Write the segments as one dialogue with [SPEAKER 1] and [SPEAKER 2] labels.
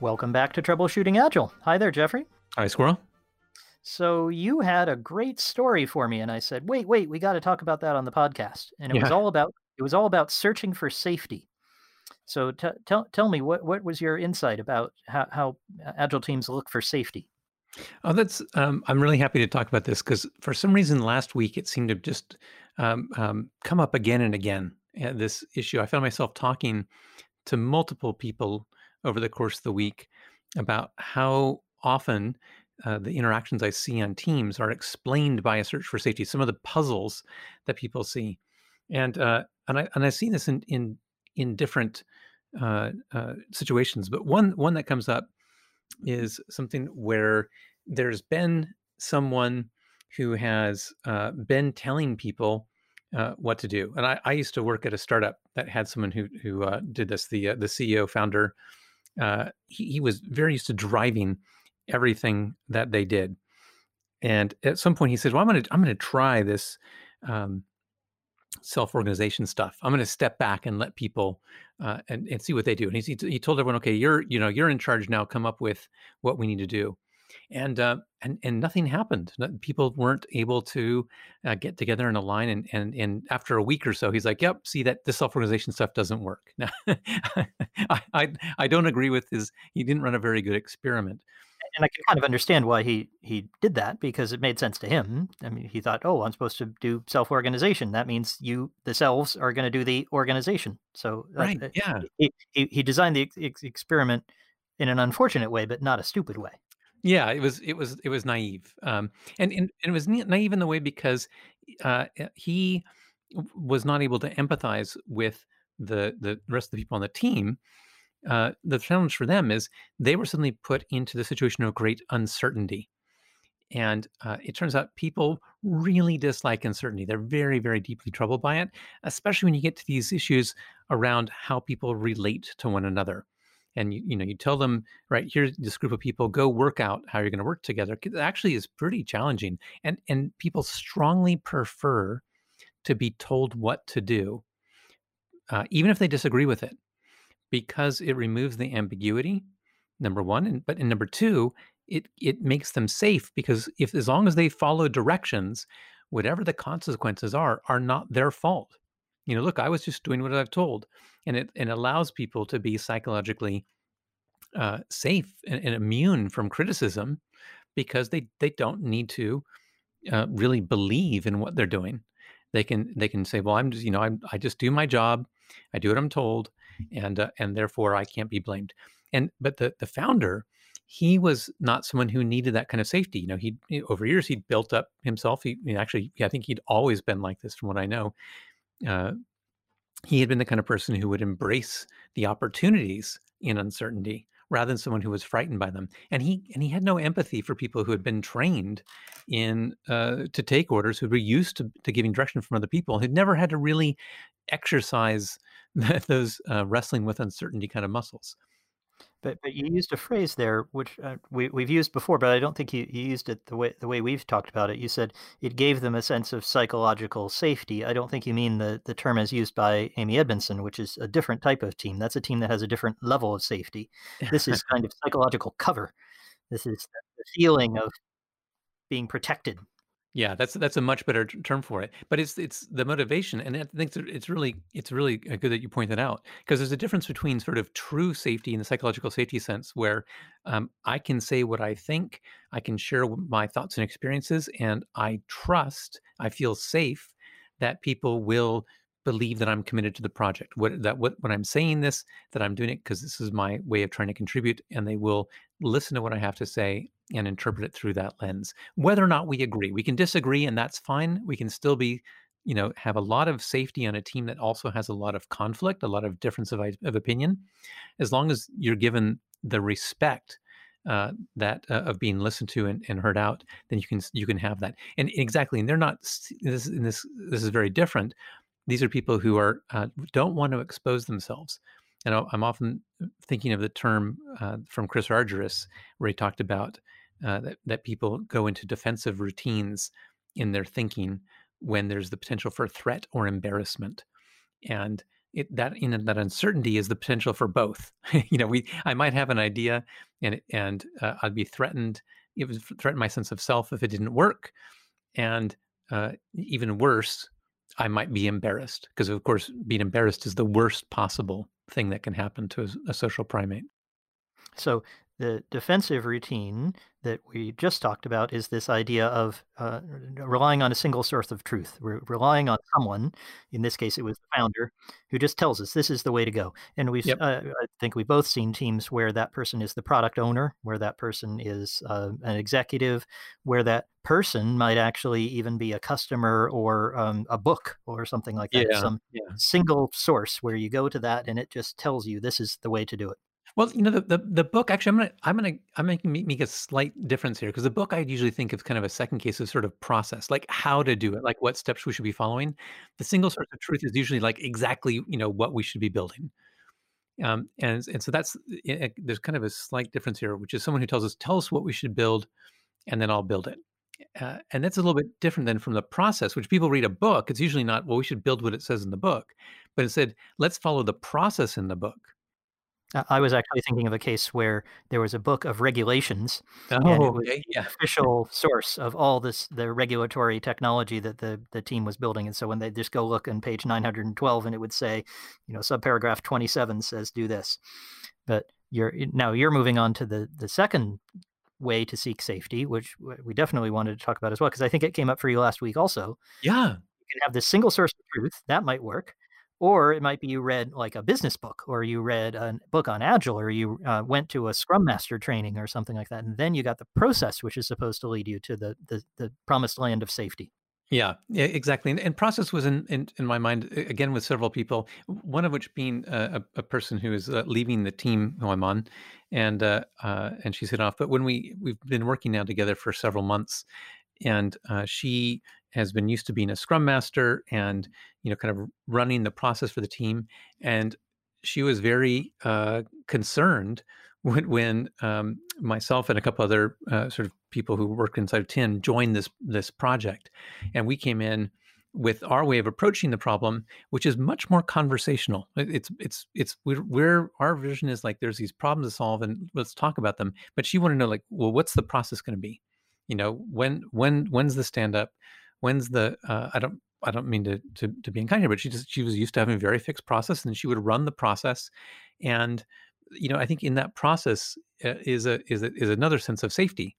[SPEAKER 1] Welcome back to Troubleshooting Agile. Hi there, Jeffrey.
[SPEAKER 2] Hi, Squirrel.
[SPEAKER 1] So you had a great story for me, and I said, "Wait, wait, we got to talk about that on the podcast." And it was all about it was all about searching for safety. So t- tell tell me what what was your insight about how, how agile teams look for safety?
[SPEAKER 2] Oh, that's. Um, I'm really happy to talk about this because for some reason last week it seemed to just um, um, come up again and again. uh, this issue, I found myself talking to multiple people over the course of the week about how often uh, the interactions I see on Teams are explained by a search for safety. Some of the puzzles that people see, and uh, and I and I've seen this in in in different uh, uh, situations. But one one that comes up is something where there's been someone who has uh, been telling people uh, what to do. And I, I used to work at a startup that had someone who who did this. The the CEO founder, uh, he, he was very used to driving everything that they did. And at some point, he said, "Well, I'm going to I'm going to try this." Um, self-organization stuff i'm going to step back and let people uh, and, and see what they do and he, he told everyone okay you're you know you're in charge now come up with what we need to do and uh, and and nothing happened people weren't able to uh, get together in a line and and and after a week or so he's like yep see that this self-organization stuff doesn't work now I, I i don't agree with his he didn't run a very good experiment
[SPEAKER 1] And I can kind of understand why he he did that because it made sense to him. I mean, he thought, "Oh, I'm supposed to do self-organization. That means you, the selves, are going to do the organization." So uh,
[SPEAKER 2] right
[SPEAKER 1] uh,
[SPEAKER 2] yeah
[SPEAKER 1] he, he he designed the ex- experiment in an unfortunate way, but not a stupid way.
[SPEAKER 2] Yeah, it was it was it was naive, um, and, and and it was naive in the way because uh, uh, he was not able to empathize with the the rest of the people on the team. Uh, the challenge for them is they were suddenly put into the situation of great uncertainty, and uh, it turns out people really dislike uncertainty. They're very very deeply troubled by it, especially when you get to these issues around how people relate to one another. And you, you know, you tell them right here's this group of people go work out how you're going to work together. It actually is pretty challenging and and people strongly prefer to be told what to do uh, even if they disagree with it because it removes the ambiguity number one and but in number two it it makes them safe because if as long as they follow directions whatever the consequences are are not their fault you know look i was just doing what i've told and it and allows people to be psychologically uh, safe and, and immune from criticism because they they don't need to uh, really believe in what they're doing. They can they can say, well, I'm just you know I'm, I just do my job, I do what I'm told, and uh, and therefore I can't be blamed. And but the the founder, he was not someone who needed that kind of safety. You know, he- over years he'd built up himself. He, he actually I think he'd always been like this, from what I know. Uh, he had been the kind of person who would embrace the opportunities in uncertainty rather than someone who was frightened by them. And he and he had no empathy for people who had been trained in uh, to take orders who were used to, to giving direction from other people who'd never had to really exercise those uh, wrestling with uncertainty kind of muscles
[SPEAKER 1] But but you used a phrase there which uh, we we've used before, but I don't think you, you used it the way the way we've talked about it. You said it gave them a sense of psychological safety. I don't think you mean the the term as used by Amy Edmondson, which is a different type of team. That's a team that has a different level of safety. This is kind of psychological cover. This is the feeling of being protected.
[SPEAKER 2] Yeah, that's that's a much better term for it. But it's it's the motivation, and I think it's it's really it's really uh, good that you point that out because there's a difference between sort of true safety in the psychological safety sense, where um, I can say what I think, I can share my thoughts and experiences, and I trust, I feel safe that people will believe that I'm committed to the project. What that what when I'm saying this, that I'm doing it because this is my way of trying to contribute, and they will listen to what I have to say and interpret it through that lens. Whether or not we agree we can disagree and that's fine. We can still be you know have a lot of safety on a team that also has a lot of conflict a lot of difference of, of opinion. As long as you're given the respect uh, that uh, of being listened to and, and heard out then you can you can have that. And exactly and they're not this this this is very different these are people who are uh, don't want to expose themselves and i'm often thinking of the term uh, from chris argyris where he talked about uh, that, that people go into defensive routines in their thinking when there's the potential for threat or embarrassment. And it, that in that uncertainty is the potential for both. you know, we I might have an idea, and and uh, I'd be threatened. It would threaten my sense of self if it didn't work, and uh, even worse, I might be embarrassed because, of course, being embarrassed is the worst possible thing that can happen to a, social primate.
[SPEAKER 1] So the defensive routine that we just talked about is this idea of uh, relying on a single source of truth. We're relying on someone, in this case, it was the founder, who just tells us this is the way to go. And we've,
[SPEAKER 2] Yep.
[SPEAKER 1] uh, I think we've both seen teams where that person is the product owner, where that person is uh, an executive, where that person might actually even be a customer or um, a book or something like that.
[SPEAKER 2] Yeah.
[SPEAKER 1] Some
[SPEAKER 2] Yeah.
[SPEAKER 1] single source where you go to that and it just tells you this is the way to do it.
[SPEAKER 2] Well, you know, the, the the book actually, I'm gonna I'm gonna I'm making make make a slight difference here because the book I usually think of kind of a second case of sort of process, like how to do it, like what steps we should be following. The single source of truth is usually like exactly you know what we should be building. Um, and and so that's i- i- there's kind of a slight difference here, which is someone who tells us tell us what we should build, and then I'll build it. Uh, and that's a little bit different than from the process, which people read a book. It's usually not well, we should build what it says in the book, but instead let's follow the process in the book.
[SPEAKER 1] I was actually thinking of a case where there was a book of regulations, and
[SPEAKER 2] Oh,
[SPEAKER 1] it was
[SPEAKER 2] okay,
[SPEAKER 1] the official source of all this the regulatory technology that the the team was building, and so when they just go look on page 912 and it would say, you know, subparagraph 27 says do this. But you're now you're moving on to the the second way to seek safety, which we definitely wanted to talk about as well, because I think it came up for you last week also.
[SPEAKER 2] Yeah.
[SPEAKER 1] You can have this single source of truth, that might work. Or it might be you read like a business book, or you read a book on Agile, or you uh, went to a Scrum Master training or something like that. And then you got the process, which is supposed to lead you to the, the, the promised land of safety.
[SPEAKER 2] Yeah, exactly. And, and process was in, in in my mind again with several people. One of which being a, a a person who is uh, leaving the team who I'm on, and uh, uh, and she's hit off. But when we we've been working now together for several months, and uh, she has been used to being a scrum master and you know kind of running the process for the team, and she was very uh, concerned when when um, myself and a couple other uh, sort of people who worked inside of Tin joined this this project, and we came in with our way of approaching the problem, which is much more conversational. It's it's it's we're, we're our vision is like there's these problems to solve and let's talk about them. But she wanted to know like, well, what's the process going to be? You know, when when when's the stand up? When's the uh, I don't I don't mean to, to to be unkind here, but she just she was used to having a very fixed process, and she would run the process, and you know I think in that process uh, is a is a, is another sense of safety.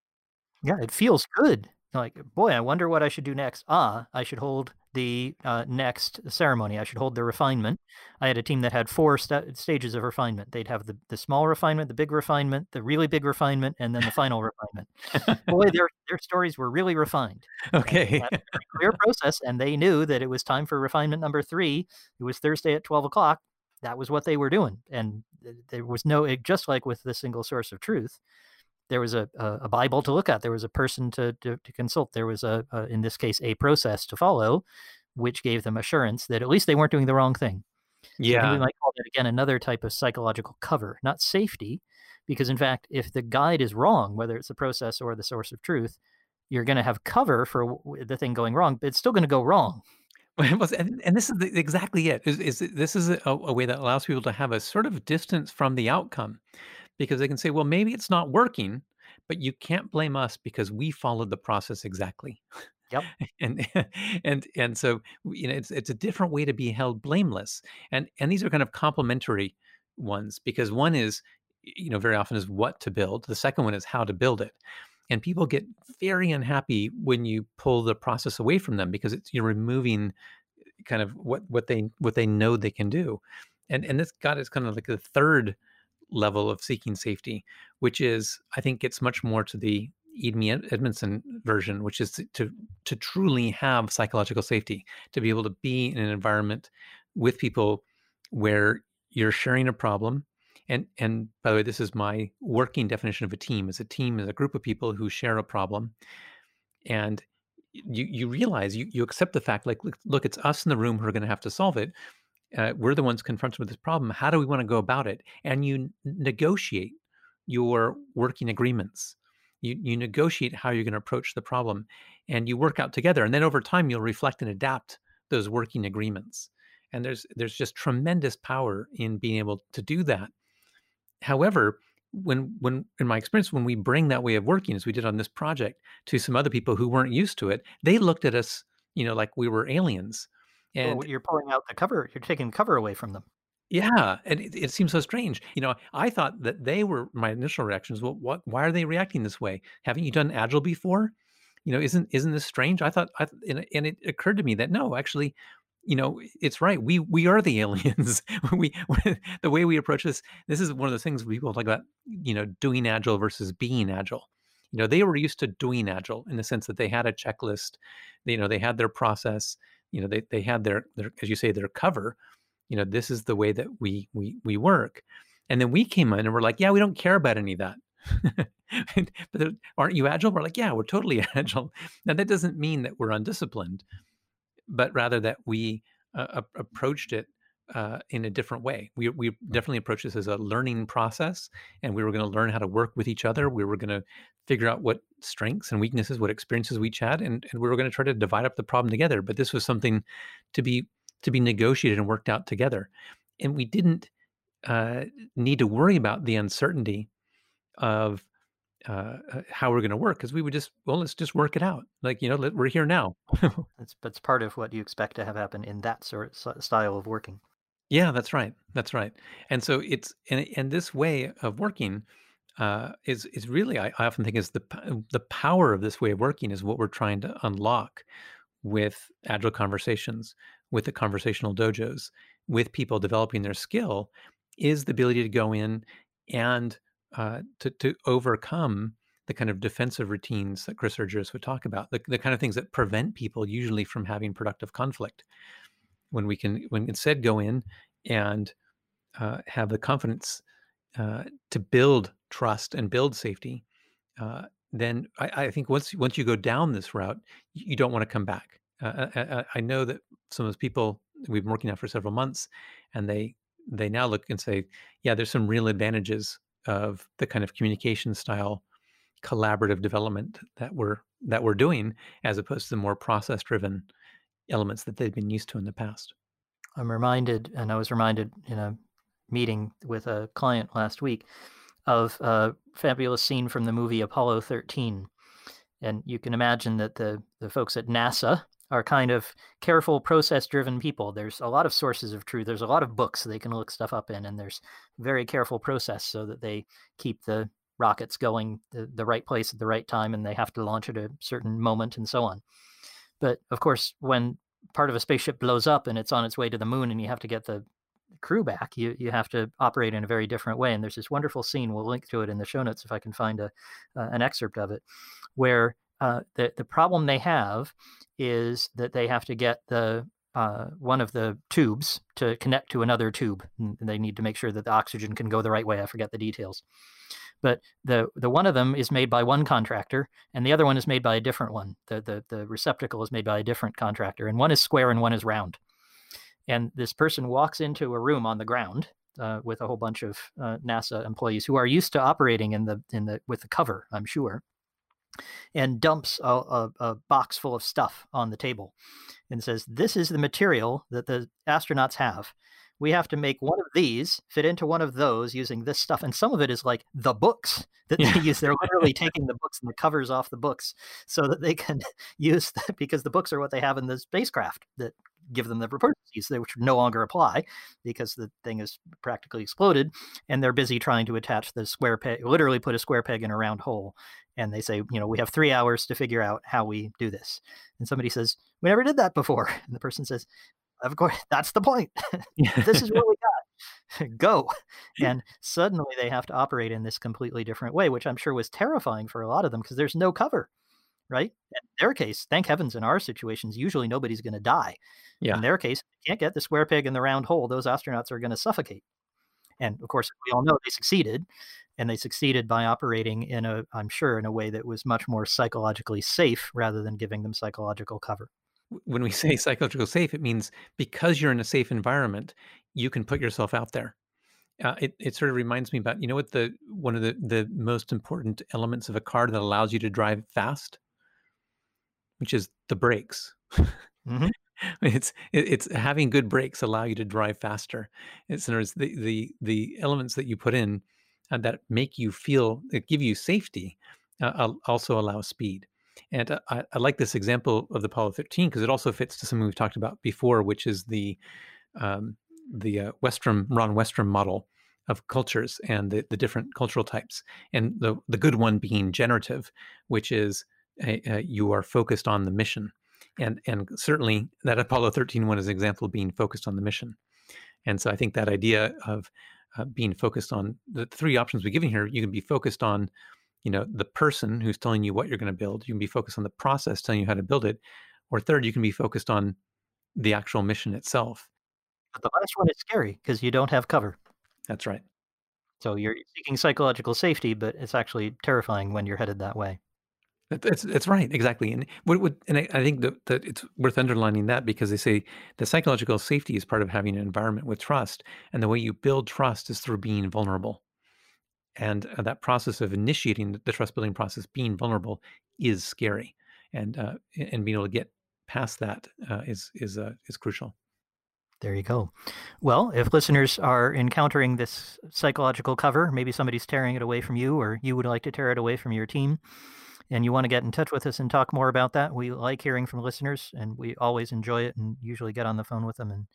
[SPEAKER 1] Yeah, it feels good. Like, boy, I wonder what I should do next. Ah, I should hold the uh, next ceremony. I should hold the refinement. I had a team that had four sta stages of refinement. They'd have the, the small refinement, the big refinement, the really big refinement, and then the final refinement. Boy, their their stories were really refined.
[SPEAKER 2] Okay.
[SPEAKER 1] clear process, and they knew that it was time for refinement number three. It was Thursday at 12 o'clock. That was what they were doing. And there was no, it, just like with the single source of truth, there was a, a, a Bible to look at. There was a person to, to, to consult. There was a, a, in this case, a process to follow, which gave them assurance that at least they weren't doing the wrong thing. So we
[SPEAKER 2] Yeah.
[SPEAKER 1] might call that again another type of psychological cover, not safety, because in fact, if the guide is wrong, whether it's the process or the source of truth, you're going to have cover for the thing going wrong, but it's still going to go wrong.
[SPEAKER 2] And, and this is the, exactly it. Is, is this is a, a way that allows people to have a sort of distance from the outcome, because they can say, well, maybe it's not working, but you can't blame us because we followed the process exactly.
[SPEAKER 1] Yep.
[SPEAKER 2] and and and so you know it's it's a different way to be held blameless and and these are kind of complementary ones because one is you know very often is what to build the second one is how to build it and people get very unhappy when you pull the process away from them because it's you're removing uh, kind of what what they what they know they can do and and this got is kind of like the third level of seeking safety which is i think gets much more to the Edmondson version, which is to, to to truly have psychological safety, to be able to be in an environment with people where you're sharing a problem. And and by the way, this is my working definition of a team. As a team is a group of people who share a problem, and you you realize you you accept the fact like look, look it's us in the room who are going to have to solve it. Uh, we're the ones confronted with this problem. How do we want to go about it? And you negotiate your working agreements you you negotiate how you're going to approach the problem and you work out together and then over time you'll reflect and adapt those working agreements and there's there's just tremendous power in being able to do that. However, when when in my experience when we bring that way of working as we did on this project to some other people who weren't used to it, they looked at us, you know, like we were aliens. And
[SPEAKER 1] you're pulling out the cover you're taking the cover away from them.
[SPEAKER 2] yeah, and it, it seems so strange. You know, I thought that they were my initial reactions. Well, what? Why are they reacting this way? Haven't you done agile before? You know, isn't isn't this strange? I thought, I, and, and it occurred to me that no, actually, you know, it's right. We we are the aliens. we the way we approach this. This is one of the things people talk about. You know, doing agile versus being agile. You know, they were used to doing agile in the sense that they had a checklist. You know, they had their process. You know, they they had their their as you say their cover. You know, this is the way that we we we work. And then we came in and we're like, yeah, we don't care about any of that. but aren't you agile? We're like, yeah, we're totally agile. Now that doesn't mean that we're undisciplined but rather that we uh, approached it uh, in a different way. We, we definitely approached this as a learning process, and we were going to learn how to work with each other. We were going to figure out what strengths and weaknesses, what experiences we each had, and, and we were going to try to divide up the problem together. But this was something to be to be negotiated and worked out together, and we didn't uh, need to worry about the uncertainty of uh, uh, how we're going to work because we would just well let's just work it out like you know let, we're here now
[SPEAKER 1] that's that's part of what you expect to have happen in that sort of style of working
[SPEAKER 2] yeah that's right that's right and so it's and, and this way of working uh, is is really I, I often think is the the power of this way of working is what we're trying to unlock with agile conversations with the conversational dojos with people developing their skill is the ability to go in and uh, to to overcome the kind of defensive routines that Chris Argyris would talk about, the, the kind of things that prevent people usually from having productive conflict. When we can, when instead go in and uh, have the confidence uh, to build trust and build safety, uh, then I, I, think once once you go down this route, you don't want to come back. Uh, I, I, know that some of those people we've been working on for several months, and they they now look and say, yeah, there's some real advantages of the kind of communication style collaborative development that we're that we're doing as opposed to the more process driven elements that they've been used to in the past
[SPEAKER 1] i'm reminded and i was reminded in a meeting with a client last week of a fabulous scene from the movie apollo 13 and you can imagine that the the folks at nasa are kind of careful, process driven people. There's a lot of sources of truth. There's a lot of books they can look stuff up in, and there's very careful process so that they keep the rockets going the, the right place at the right time and they have to launch at a certain moment and so on. But of course, when part of a spaceship blows up and it's on its way to the moon and you have to get the crew back, you, you have to operate in a very different way. And there's this wonderful scene, we'll link to it in the show notes if I can find a, uh, an excerpt of it, where uh, the the problem they have is that they have to get the uh, one of the tubes to connect to another tube. And they need to make sure that the oxygen can go the right way. I forget the details, but the the one of them is made by one contractor, and the other one is made by a different one. The the the receptacle is made by a different contractor, and one is square and one is round. And this person walks into a room on the ground uh, with a whole bunch of uh, NASA employees who are used to operating in the in the with the cover, I'm sure and dumps a, a, a, box full of stuff on the table and says, This is the material that the astronauts have. We have to make one of these fit into one of those using this stuff. And some of it is like the books that yeah. they use. They're literally taking the books and the covers off the books so that they can use that because the books are what they have in the spacecraft that give them the repurposes, which no longer apply because the thing is practically exploded, and they're busy trying to attach the square peg, literally put a square peg in a round hole. And they say, you know, we have three hours to figure out how we do this. And somebody says, we never did that before. And the person says, of course, that's the point. this is what we got. Go. And suddenly they have to operate in this completely different way, which I'm sure was terrifying for a lot of them because there's no cover right? In their case, thank heavens, in our situations, usually nobody's going to die. Yeah. In their case, can't get the square peg in the round hole. Those astronauts are going to suffocate. And of course, we all know they succeeded, and they succeeded by operating in a, I'm sure, in a way that was much more psychologically safe rather than giving them psychological cover.
[SPEAKER 2] When we say psychological safe, it means because you're in a safe environment, you can put yourself out there. Uh, it, it sort of reminds me about you know what the one of the the most important elements of a car that allows you to drive fast which is the brakes. Mm-hmm. It's it, it's having good brakes allow you to drive faster. It's in other words, the the the elements that you put in uh, that make you feel that give you safety uh, also allow speed. And uh, I, I like this example of the Apollo 13 because it also fits to something we've talked about before, which is the um, the uh, Westrum Ron Westrum model of cultures and the, the different cultural types, and the the good one being generative, which is a, a, you are focused on the mission, and and certainly that Apollo 13 one is an example of being focused on the mission, and so I think that idea of uh, being focused on the three options we're giving here, you can be focused on, you know, the person who's telling you what you're going to build. You can be focused on the process telling you how to build it, or third, you can be focused on the actual mission itself.
[SPEAKER 1] But the last one is scary because you don't have cover.
[SPEAKER 2] That's right.
[SPEAKER 1] So you're seeking psychological safety, but it's actually terrifying when you're headed that way.
[SPEAKER 2] That's that's right, exactly. And what would and I, I think that, that it's worth underlining that because they say the psychological safety is part of having an environment with trust, and the way you build trust is through being vulnerable. And uh, that process of initiating the trust building process, being vulnerable, is scary, and uh, and being able to get past that uh, is is uh, is crucial.
[SPEAKER 1] There you go. Well, if listeners are encountering this psychological cover, maybe somebody's tearing it away from you, or you would like to tear it away from your team, and you want to get in touch with us and talk more about that, we like hearing from listeners, and we always enjoy it and usually get on the phone with them and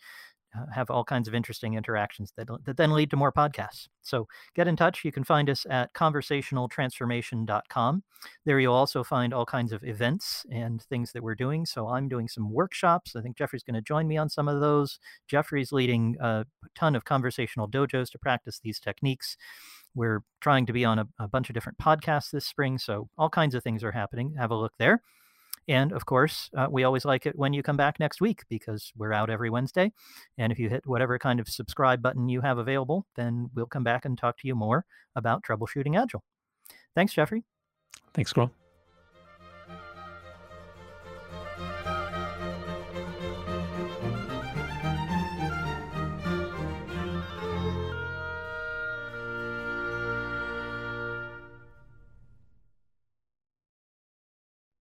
[SPEAKER 1] have all kinds of interesting interactions that, that then lead to more podcasts. So get in touch. You can find us at conversationaltransformation.com. There you'll also find all kinds of events and things that we're doing. So I'm doing some workshops. I think Jeffrey's going to join me on some of those. Jeffrey's leading a ton of conversational dojos to practice these techniques. We're trying to be on a, a bunch of different podcasts this spring. So all kinds of things are happening. Have a look there. And of course, uh, we always like it when you come back next week because we're out every Wednesday. And if you hit whatever kind of subscribe button you have available, then we'll come back and talk to you more about troubleshooting Agile. Thanks, Jeffrey.
[SPEAKER 2] Thanks, Squirrel.